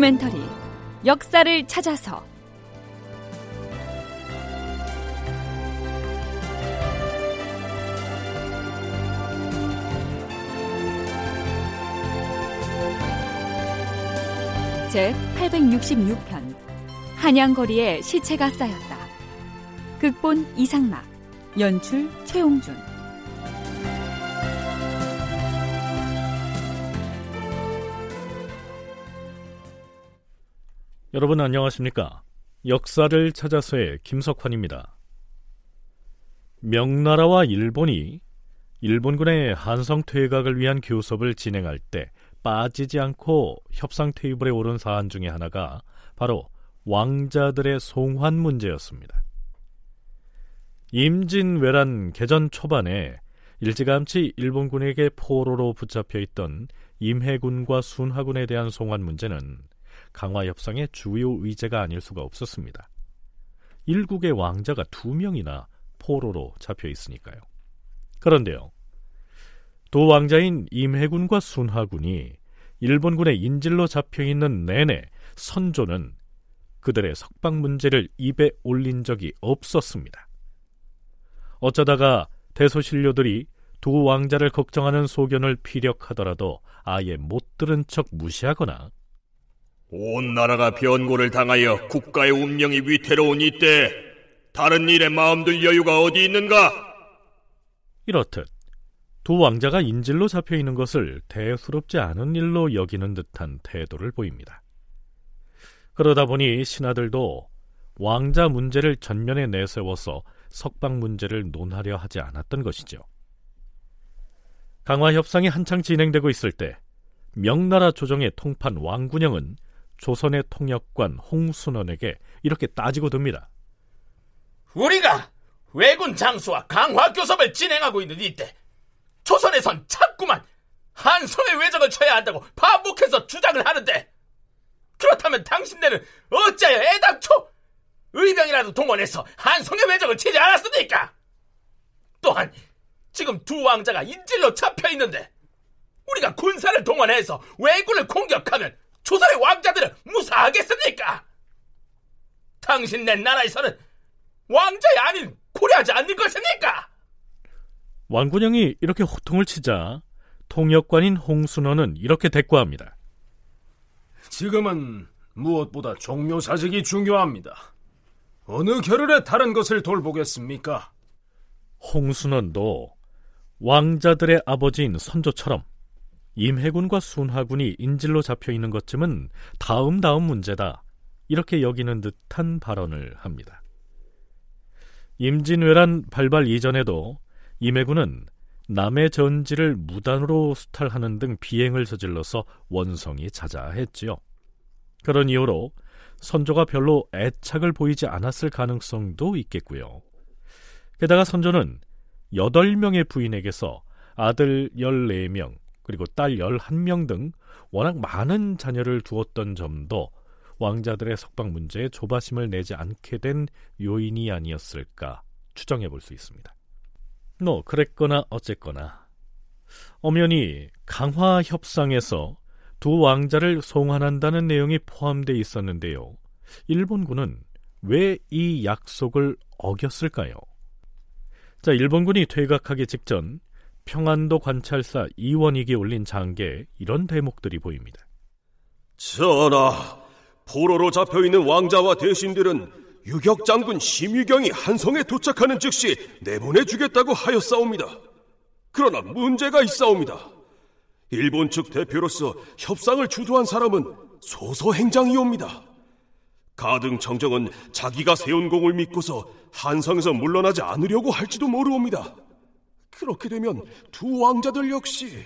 다큐멘터리 역사를 찾아서 제 866편 한양거리에 시체가 쌓였다. 극본 이상락 연출 최홍준 여러분 안녕하십니까? 역사를 찾아서의 김석환입니다. 명나라와 일본이 일본군의 한성 퇴각을 위한 교섭을 진행할 때 빠지지 않고 협상 테이블에 오른 사안 중의 하나가 바로 왕자들의 송환 문제였습니다. 임진왜란 개전 초반에 일찌감치 일본군에게 포로로 붙잡혀 있던 임해군과 순하군에 대한 송환 문제는 강화 협상의 주요 의제가 아닐 수가 없었습니다. 일국의 왕자가 두 명이나 포로로 잡혀 있으니까요. 그런데요. 두 왕자인 임해군과 순하군이 일본군의 인질로 잡혀 있는 내내 선조는 그들의 석방 문제를 입에 올린 적이 없었습니다. 어쩌다가 대소신료들이 두 왕자를 걱정하는 소견을 피력하더라도 아예 못 들은 척 무시하거나 온 나라가 변고를 당하여 국가의 운명이 위태로운 이때 다른 일에 마음들 여유가 어디 있는가? 이렇듯 두 왕자가 인질로 잡혀 있는 것을 대수롭지 않은 일로 여기는 듯한 태도를 보입니다. 그러다 보니 신하들도 왕자 문제를 전면에 내세워서 석방 문제를 논하려 하지 않았던 것이죠. 강화 협상이 한창 진행되고 있을 때 명나라 조정의 통판 왕군영은 조선의 통역관 홍순원에게 이렇게 따지고 듭니다. 우리가 왜군 장수와 강화 교섭을 진행하고 있는 이때 조선에선 자꾸만 한성의 외적을 쳐야 한다고 반복해서 주장을 하는데 그렇다면 당신네는 어찌하여 애당초 의병이라도 동원해서 한성의 외적을 치지 않았습니까? 또한 지금 두 왕자가 인질로 잡혀 있는데 우리가 군사를 동원해서 왜군을 공격하면 조선의 왕자들은 무사하겠습니까? 당신네 나라에서는 왕자이 아닌 고려하지 않는 것입니까? 왕군영이 이렇게 호통을 치자 통역관인 홍순호는 이렇게 대꾸합니다. 지금은 무엇보다 종묘사직이 중요합니다. 어느 겨를에 다른 것을 돌보겠습니까? 홍순원도 왕자들의 아버지인 선조처럼 임해군과 순하군이 인질로 잡혀 있는 것쯤은 다음 다음 문제다. 이렇게 여기는 듯한 발언을 합니다. 임진왜란 발발 이전에도 임해군은 남의 전지를 무단으로 수탈하는 등 비행을 저질러서 원성이 자자했지요. 그런 이유로 선조가 별로 애착을 보이지 않았을 가능성도 있겠고요. 게다가 선조는 8명의 부인에게서 아들 14명, 그리고 딸 11명 등 워낙 많은 자녀를 두었던 점도 왕자들의 석방 문제에 조바심을 내지 않게 된 요인이 아니었을까 추정해 볼 수 있습니다. 뭐 그랬거나 어쨌거나 엄연히 강화 협상에서 두 왕자를 송환한다는 내용이 포함되어 있었는데요. 일본군은 왜 이 약속을 어겼을까요? 자, 일본군이 퇴각하기 직전 평안도 관찰사 이원익이 올린 장계에 이런 대목들이 보입니다. 전하, 포로로 잡혀있는 왕자와 대신들은 유격 장군 심유경이 한성에 도착하는 즉시 내보내주겠다고 하였사옵니다. 그러나 문제가 있사옵니다. 일본 측 대표로서 협상을 주도한 사람은 소서행장이옵니다. 가등 청정은 자기가 세운 공을 믿고서 한성에서 물러나지 않으려고 할지도 모르옵니다. 그렇게 되면 두 왕자들 역시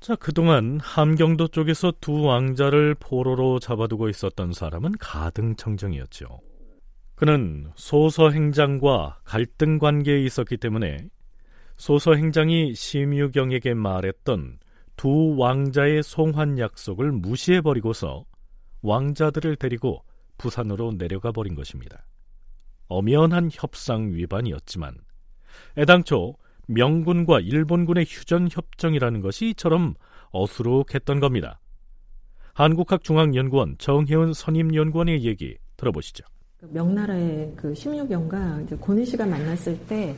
자, 그동안 함경도 쪽에서 두 왕자를 포로로 잡아두고 있었던 사람은 가등청정이었죠. 그는 소서 행장과 갈등 관계에 있었기 때문에 소서 행장이 심유경에게 말했던 두 왕자의 송환 약속을 무시해버리고서 왕자들을 데리고 부산으로 내려가 버린 것입니다. 엄연한 협상 위반이었지만 애당초 명군과 일본군의 휴전 협정이라는 것이 이처럼 어수룩했던 겁니다. 한국학중앙연구원 정혜은 선임연구원의 얘기 들어보시죠. 명나라의 그 심유경과 이제 고니 씨가 만났을 때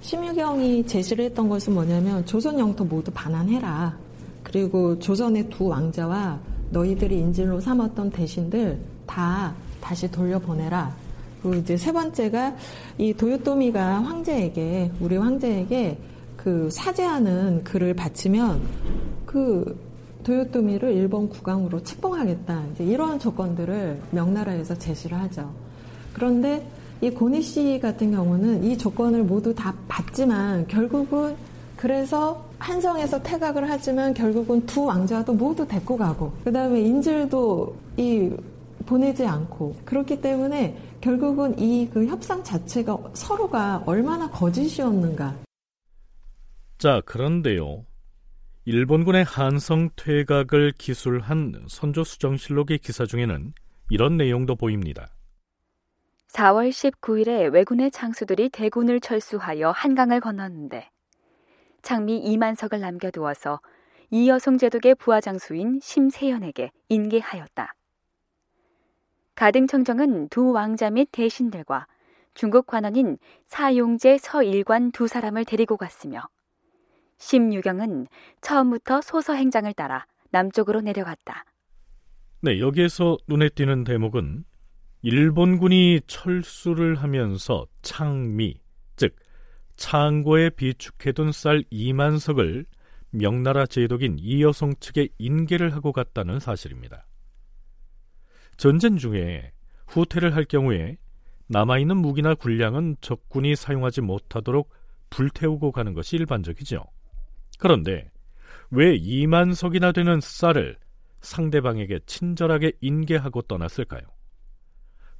심유경이 제시를 했던 것은 뭐냐면 조선 영토 모두 반환해라. 그리고 조선의 두 왕자와 너희들이 인질로 삼았던 대신들 다 다시 돌려보내라. 그리고 이제 세 번째가 이 도요토미가 황제에게 우리 황제에게 그 사죄하는 글을 바치면 그 도요토미를 일본 국왕으로 책봉하겠다. 이제 이러한 조건들을 명나라에서 제시를 하죠. 그런데 이 고니 씨 같은 경우는 이 조건을 모두 다 받지만 결국은 그래서 한성에서 퇴각을 하지만 결국은 두 왕자도 모두 데리고 가고 그 다음에 인질도 이 보내지 않고 그렇기 때문에 결국은 이 그 협상 자체가 서로가 얼마나 거짓이었는가. 자, 그런데요. 일본군의 한성 퇴각을 기술한 선조 수정실록의 기사 중에는 이런 내용도 보입니다. 4월 19일에 왜군의 장수들이 대군을 철수하여 한강을 건넜는데 장미 이만석을 남겨두어서 이여송 제독의 부하장수인 심세연에게 인계하였다. 가등청정은 두 왕자 및 대신들과 중국 관원인 사용제 서일관 두 사람을 데리고 갔으며 심유경은 처음부터 소서 행장을 따라 남쪽으로 내려갔다. 네, 여기에서 눈에 띄는 대목은 일본군이 철수를 하면서 창미, 즉 창고에 비축해둔 쌀 2만 석을 명나라 제독인 이여성 측에 인계를 하고 갔다는 사실입니다. 전쟁 중에 후퇴를 할 경우에 남아있는 무기나 군량은 적군이 사용하지 못하도록 불태우고 가는 것이 일반적이죠. 그런데 왜 2만 석이나 되는 쌀을 상대방에게 친절하게 인계하고 떠났을까요?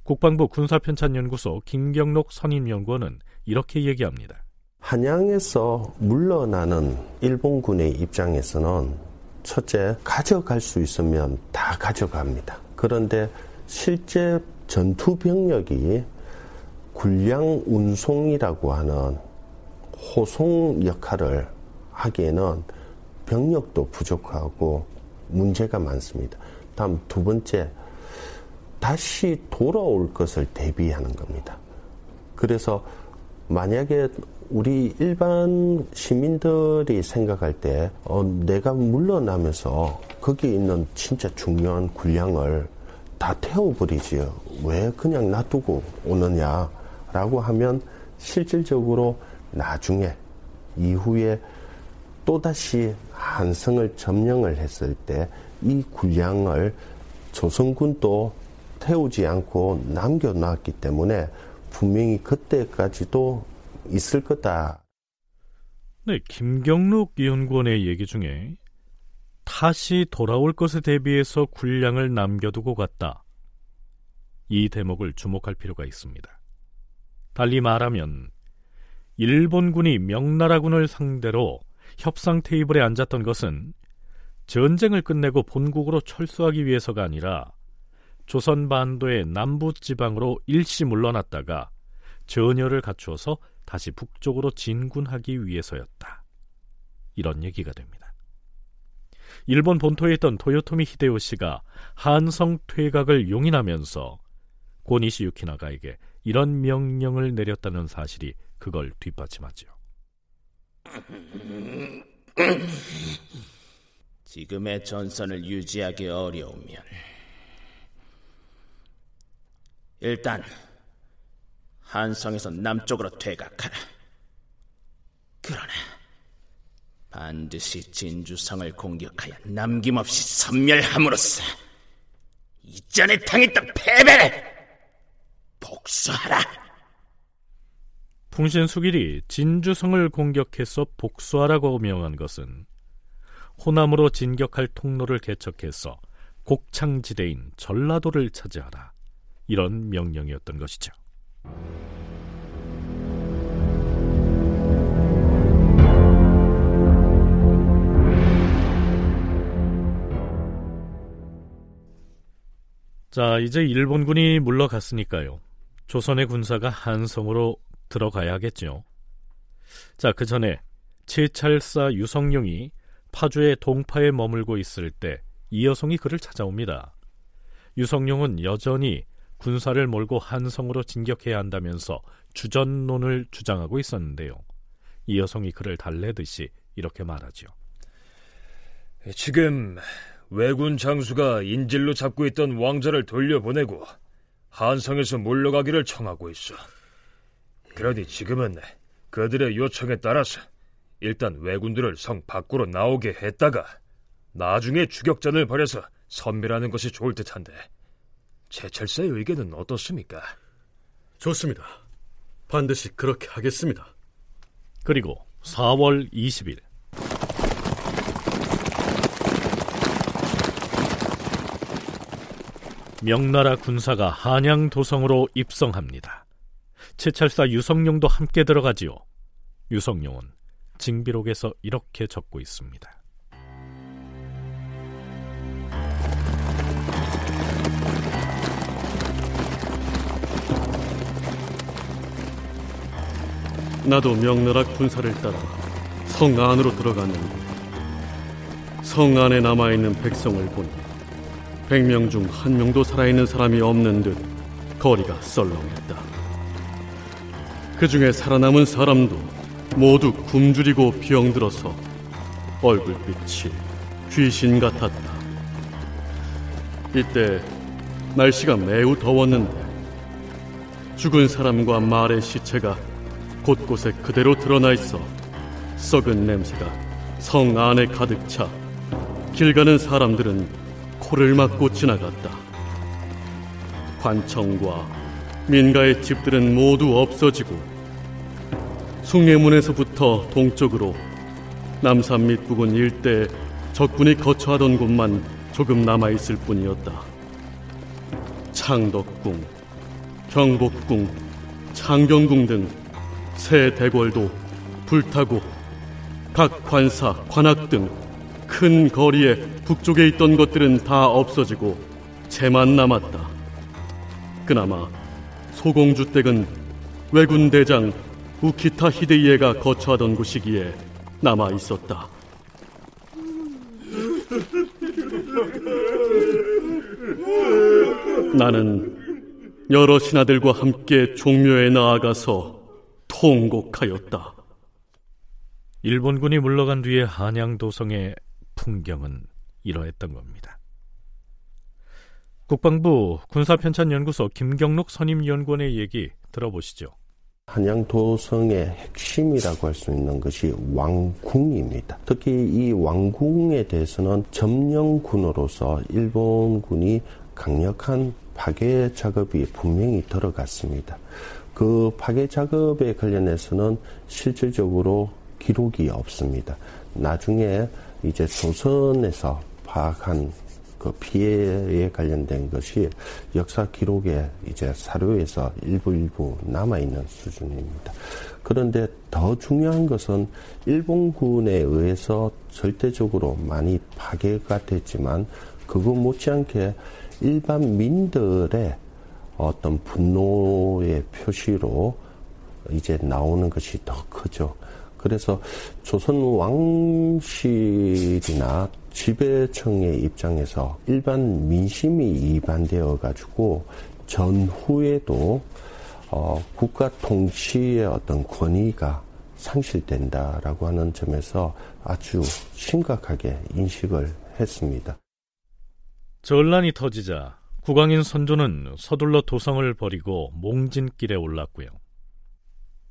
국방부 군사편찬연구소 김경록 선임연구원은 이렇게 얘기합니다. 한양에서 물러나는 일본군의 입장에서는 첫째 가져갈 수 있으면 다 가져갑니다. 그런데 실제 전투 병력이 군량 운송이라고 하는 호송 역할을 하기에는 병력도 부족하고 문제가 많습니다. 다음 두 번째, 다시 돌아올 것을 대비하는 겁니다. 그래서 만약에 우리 일반 시민들이 생각할 때 어, 내가 물러나면서 거기 있는 진짜 중요한 군량을 다 태워버리지요. 왜 그냥 놔두고 오느냐라고 하면 실질적으로 나중에 이후에 또다시 한성을 점령을 했을 때 이 군량을 조선군도 태우지 않고 남겨놨기 때문에 분명히 그때까지도 있을 거다. 네, 김경록 연구원의 얘기 중에 다시 돌아올 것에 대비해서 군량을 남겨두고 갔다. 이 대목을 주목할 필요가 있습니다. 달리 말하면 일본군이 명나라군을 상대로 협상 테이블에 앉았던 것은 전쟁을 끝내고 본국으로 철수하기 위해서가 아니라 조선 반도의 남부 지방으로 일시 물러났다가 전열을 갖추어서 다시 북쪽으로 진군하기 위해서였다. 이런 얘기가 됩니다. 일본 본토에 있던 도요토미 히데요시가 한성 퇴각을 용인하면서 고니시 유키나가에게 이런 명령을 내렸다는 사실이 그걸 뒷받침하죠. 지금의 전선을 유지하기 어려우면 일단 한성에서 남쪽으로 퇴각하라. 그러나 반드시 진주성을 공격하여 남김없이 섬멸함으로써 이전에 당했던 패배를 복수하라. 풍신수길이 진주성을 공격해서 복수하라고 명한 것은 호남으로 진격할 통로를 개척해서 곡창지대인 전라도를 차지하라 이런 명령이었던 것이죠. 자, 이제 일본군이 물러갔으니까요. 조선의 군사가 한성으로 들어가야겠죠. 자, 그 전에 채찰사 유성룡이 파주의 동파에 머물고 있을 때 이여송이 그를 찾아옵니다. 유성룡은 여전히 군사를 몰고 한성으로 진격해야 한다면서 주전론을 주장하고 있었는데요. 이여성이 그를 달래듯이 이렇게 말하죠. 지금 왜군 장수가 인질로 잡고 있던 왕자를 돌려보내고 한성에서 물러가기를 청하고 있어. 그러니 지금은 그들의 요청에 따라서 일단 왜군들을 성 밖으로 나오게 했다가 나중에 추격전을 벌여서 선멸하는 것이 좋을 듯한데 제철사의 의견은 어떻습니까? 좋습니다. 반드시 그렇게 하겠습니다. 그리고 4월 20일 명나라 군사가 한양 도성으로 입성합니다. 채찰사 유성룡도 함께 들어가지요. 유성룡은 징비록에서 이렇게 적고 있습니다. 나도 명나라 군사를 따라 성 안으로 들어갔는데 성 안에 남아있는 백성을 보니 백명 중 한 명도 살아있는 사람이 없는 듯 거리가 썰렁했다. 그 중에 살아남은 사람도 모두 굶주리고 병들어서 얼굴빛이 귀신 같았다. 이때 날씨가 매우 더웠는데 죽은 사람과 말의 시체가 곳곳에 그대로 드러나 있어 썩은 냄새가 성 안에 가득 차 길 가는 사람들은 코를 막고 지나갔다. 관청과 민가의 집들은 모두 없어지고 숭례문에서부터 동쪽으로 남산 및 부근 일대 적군이 거처하던 곳만 조금 남아 있을 뿐이었다. 창덕궁, 경복궁, 창경궁 등 새 대궐도 불타고 각 관사, 관악 등 큰 거리에 북쪽에 있던 것들은 다 없어지고 채만 남았다. 그나마 소공주 댁은 왜군 대장 우키타 히데이에가 거처하던 곳이기에 남아 있었다. 나는 여러 신하들과 함께 종묘에 나아가서 통곡하였다. 일본군이 물러간 뒤에 한양도성의 풍경은 이러했던 겁니다. 국방부 군사편찬연구소 김경록 선임연구원의 얘기 들어보시죠. 한양도성의 핵심이라고 할 수 있는 것이 왕궁입니다. 특히 이 왕궁에 대해서는 점령군으로서 일본군이 강력한 파괴 작업이 분명히 들어갔습니다. 그 파괴 작업에 관련해서는 실질적으로 기록이 없습니다. 나중에 이제 조선에서 파악한 그 피해에 관련된 것이 역사 기록에 이제 사료에서 일부 일부 남아 있는 수준입니다. 그런데 더 중요한 것은 일본군에 의해서 절대적으로 많이 파괴가 됐지만 그거 못지않게 일반 민들의 어떤 분노의 표시로 이제 나오는 것이 더 크죠. 그래서 조선 왕실이나 지배청의 입장에서 일반 민심이 이반되어 가지고 전후에도 어, 국가 통치의 어떤 권위가 상실된다라고 하는 점에서 아주 심각하게 인식을 했습니다. 전란이 터지자 국왕인 선조는 서둘러 도성을 버리고 몽진길에 올랐고요.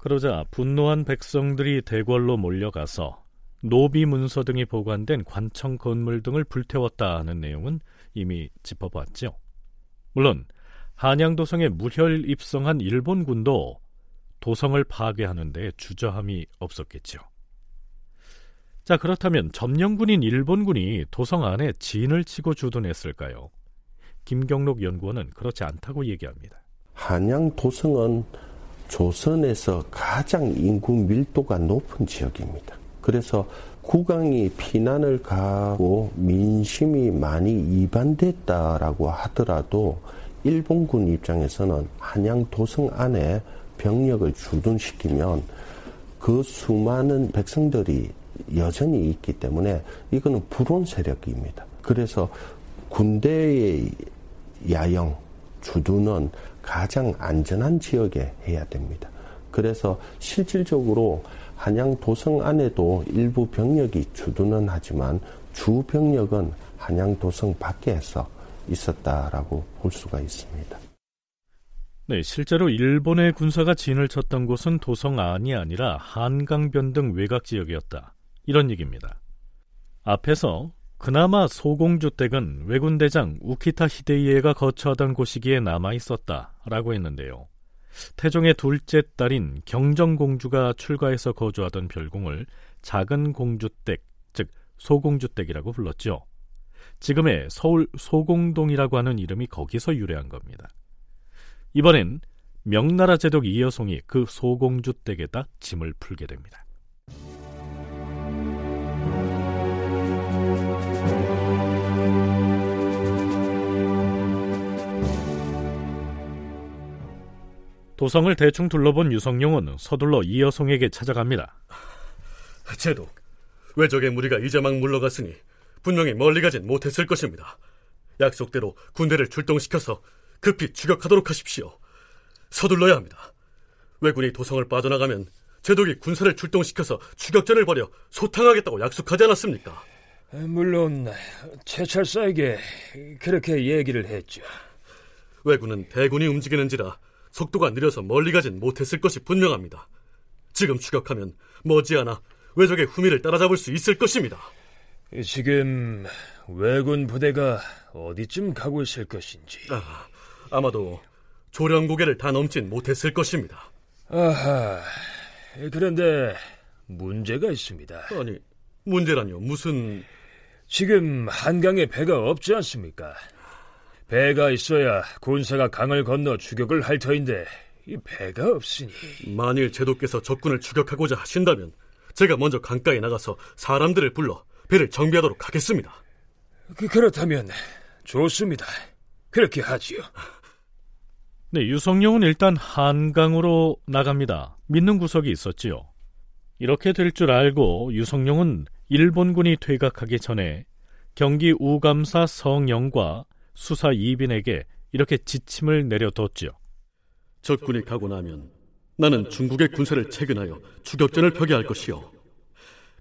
그러자 분노한 백성들이 대궐로 몰려가서 노비 문서 등이 보관된 관청 건물 등을 불태웠다는 내용은 이미 짚어봤죠. 물론 한양도성에 무혈 입성한 일본군도 도성을 파괴하는 데 주저함이 없었겠죠. 자, 그렇다면 점령군인 일본군이 도성 안에 진을 치고 주둔했을까요? 김경록 연구원은 그렇지 않다고 얘기합니다. 한양 도성은 조선에서 가장 인구 밀도가 높은 지역입니다. 그래서 국왕이 피난을 가고 민심이 많이 이반됐다라고 하더라도 일본군 입장에서는 한양 도성 안에 병력을 주둔시키면 그 수많은 백성들이 여전히 있기 때문에 이거는 불온 세력입니다. 그래서 군대의 야영, 주둔은 가장 안전한 지역에 해야 됩니다. 그래서 실질적으로 한양 도성 안에도 일부 병력이 주둔은 하지만 주 병력은 한양 도성 밖에서 있었다라고 볼 수가 있습니다. 네, 실제로 일본의 군사가 진을 쳤던 곳은 도성 안이 아니라 한강변 등 외곽 지역이었다. 이런 얘기입니다. 앞에서 그나마 소공주 댁은 왜군 대장 우키타 히데이에가 거처하던 곳이기에 남아 있었다라고 했는데요. 태종의 둘째 딸인 경정공주가 출가해서 거주하던 별궁을 작은 공주댁, 즉 소공주댁이라고 불렀죠. 지금의 서울 소공동이라고 하는 이름이 거기서 유래한 겁니다. 이번엔 명나라 제독 이여송이 그 소공주댁에다 짐을 풀게 됩니다. 도성을 대충 둘러본 유성룡은 서둘러 이여송에게 찾아갑니다. 제독, 외적의 무리가 이제 막 물러갔으니 분명히 멀리 가진 못했을 것입니다. 약속대로 군대를 출동시켜서 급히 추격하도록 하십시오. 서둘러야 합니다. 왜군이 도성을 빠져나가면 제독이 군사를 출동시켜서 추격전을 벌여 소탕하겠다고 약속하지 않았습니까? 물론 최철사에게 그렇게 얘기를 했죠. 왜군은 대군이 움직이는지라 속도가 느려서 멀리 가진 못했을 것이 분명합니다. 지금 추격하면 머지않아 왜적의 후미를 따라잡을 수 있을 것입니다. 지금 왜군 부대가 어디쯤 가고 있을 것인지. 아, 아마도 조련고개를 다 넘진 못했을 것입니다. 아하, 그런데 문제가 있습니다. 아니, 문제라뇨? 무슨... 지금 한강에 배가 없지 않습니까? 배가 있어야 군사가 강을 건너 추격을 할 터인데 이 배가 없으니 만일 제도께서 적군을 추격하고자 하신다면 제가 먼저 강가에 나가서 사람들을 불러 배를 정비하도록 하겠습니다. 그, 그렇다면 좋습니다. 그렇게 하지요. 네, 유성룡은 일단 한강으로 나갑니다. 믿는 구석이 있었지요. 이렇게 될 줄 알고 유성룡은 일본군이 퇴각하기 전에 경기 우감사 성영과 수사 이빈에게 이렇게 지침을 내려뒀지요. 적군이 가고 나면 나는 중국의 군사를 채근하여 추격전을 펴게 할 것이요.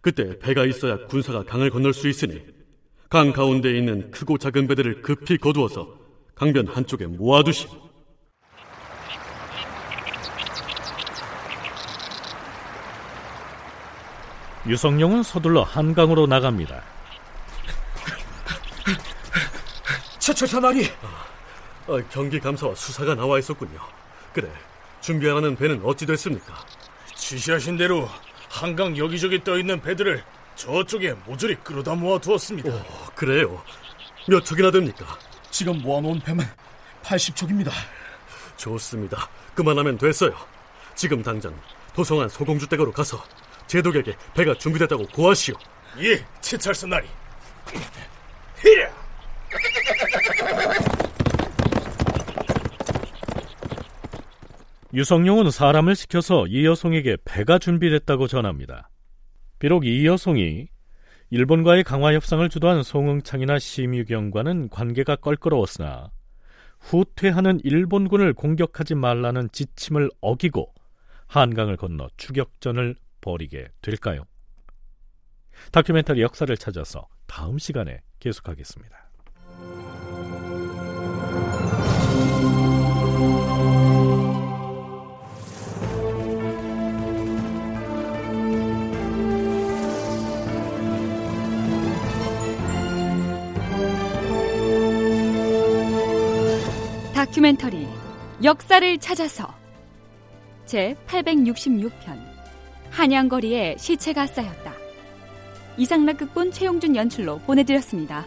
그때 배가 있어야 군사가 강을 건널 수 있으니 강 가운데에 있는 크고 작은 배들을 급히 거두어서 강변 한쪽에 모아두시. 유성룡은 서둘러 한강으로 나갑니다. 차차차나리 아, 경기 감사와 수사가 나와 있었군요. 그래, 준비하라는 배는 어찌 됐습니까? 지시하신 대로 한강 여기저기 떠 있는 배들을 저쪽에 모조리 끌어다 모아 두었습니다. 오, 그래요? 몇 척이나 됩니까? 지금 모아놓은 배만 80척입니다. 좋습니다. 그만하면 됐어요. 지금 당장 도성안 소공주 댁으로 가서 제독에게 배가 준비됐다고 고하시오. 예, 치찰선 나리. 히랴! 유성룡은 사람을 시켜서 이 여송에게 배가 준비됐다고 전합니다. 비록 이 여송이 일본과의 강화 협상을 주도한 송응창이나 심유경과는 관계가 껄끄러웠으나 후퇴하는 일본군을 공격하지 말라는 지침을 어기고 한강을 건너 추격전을 벌이게 될까요? 다큐멘터리 역사를 찾아서 다음 시간에 계속하겠습니다. 다큐멘터리 역사를 찾아서 제 866편 한양거리에 시체가 쌓였다. 이상락 극본 최용준 연출로 보내드렸습니다.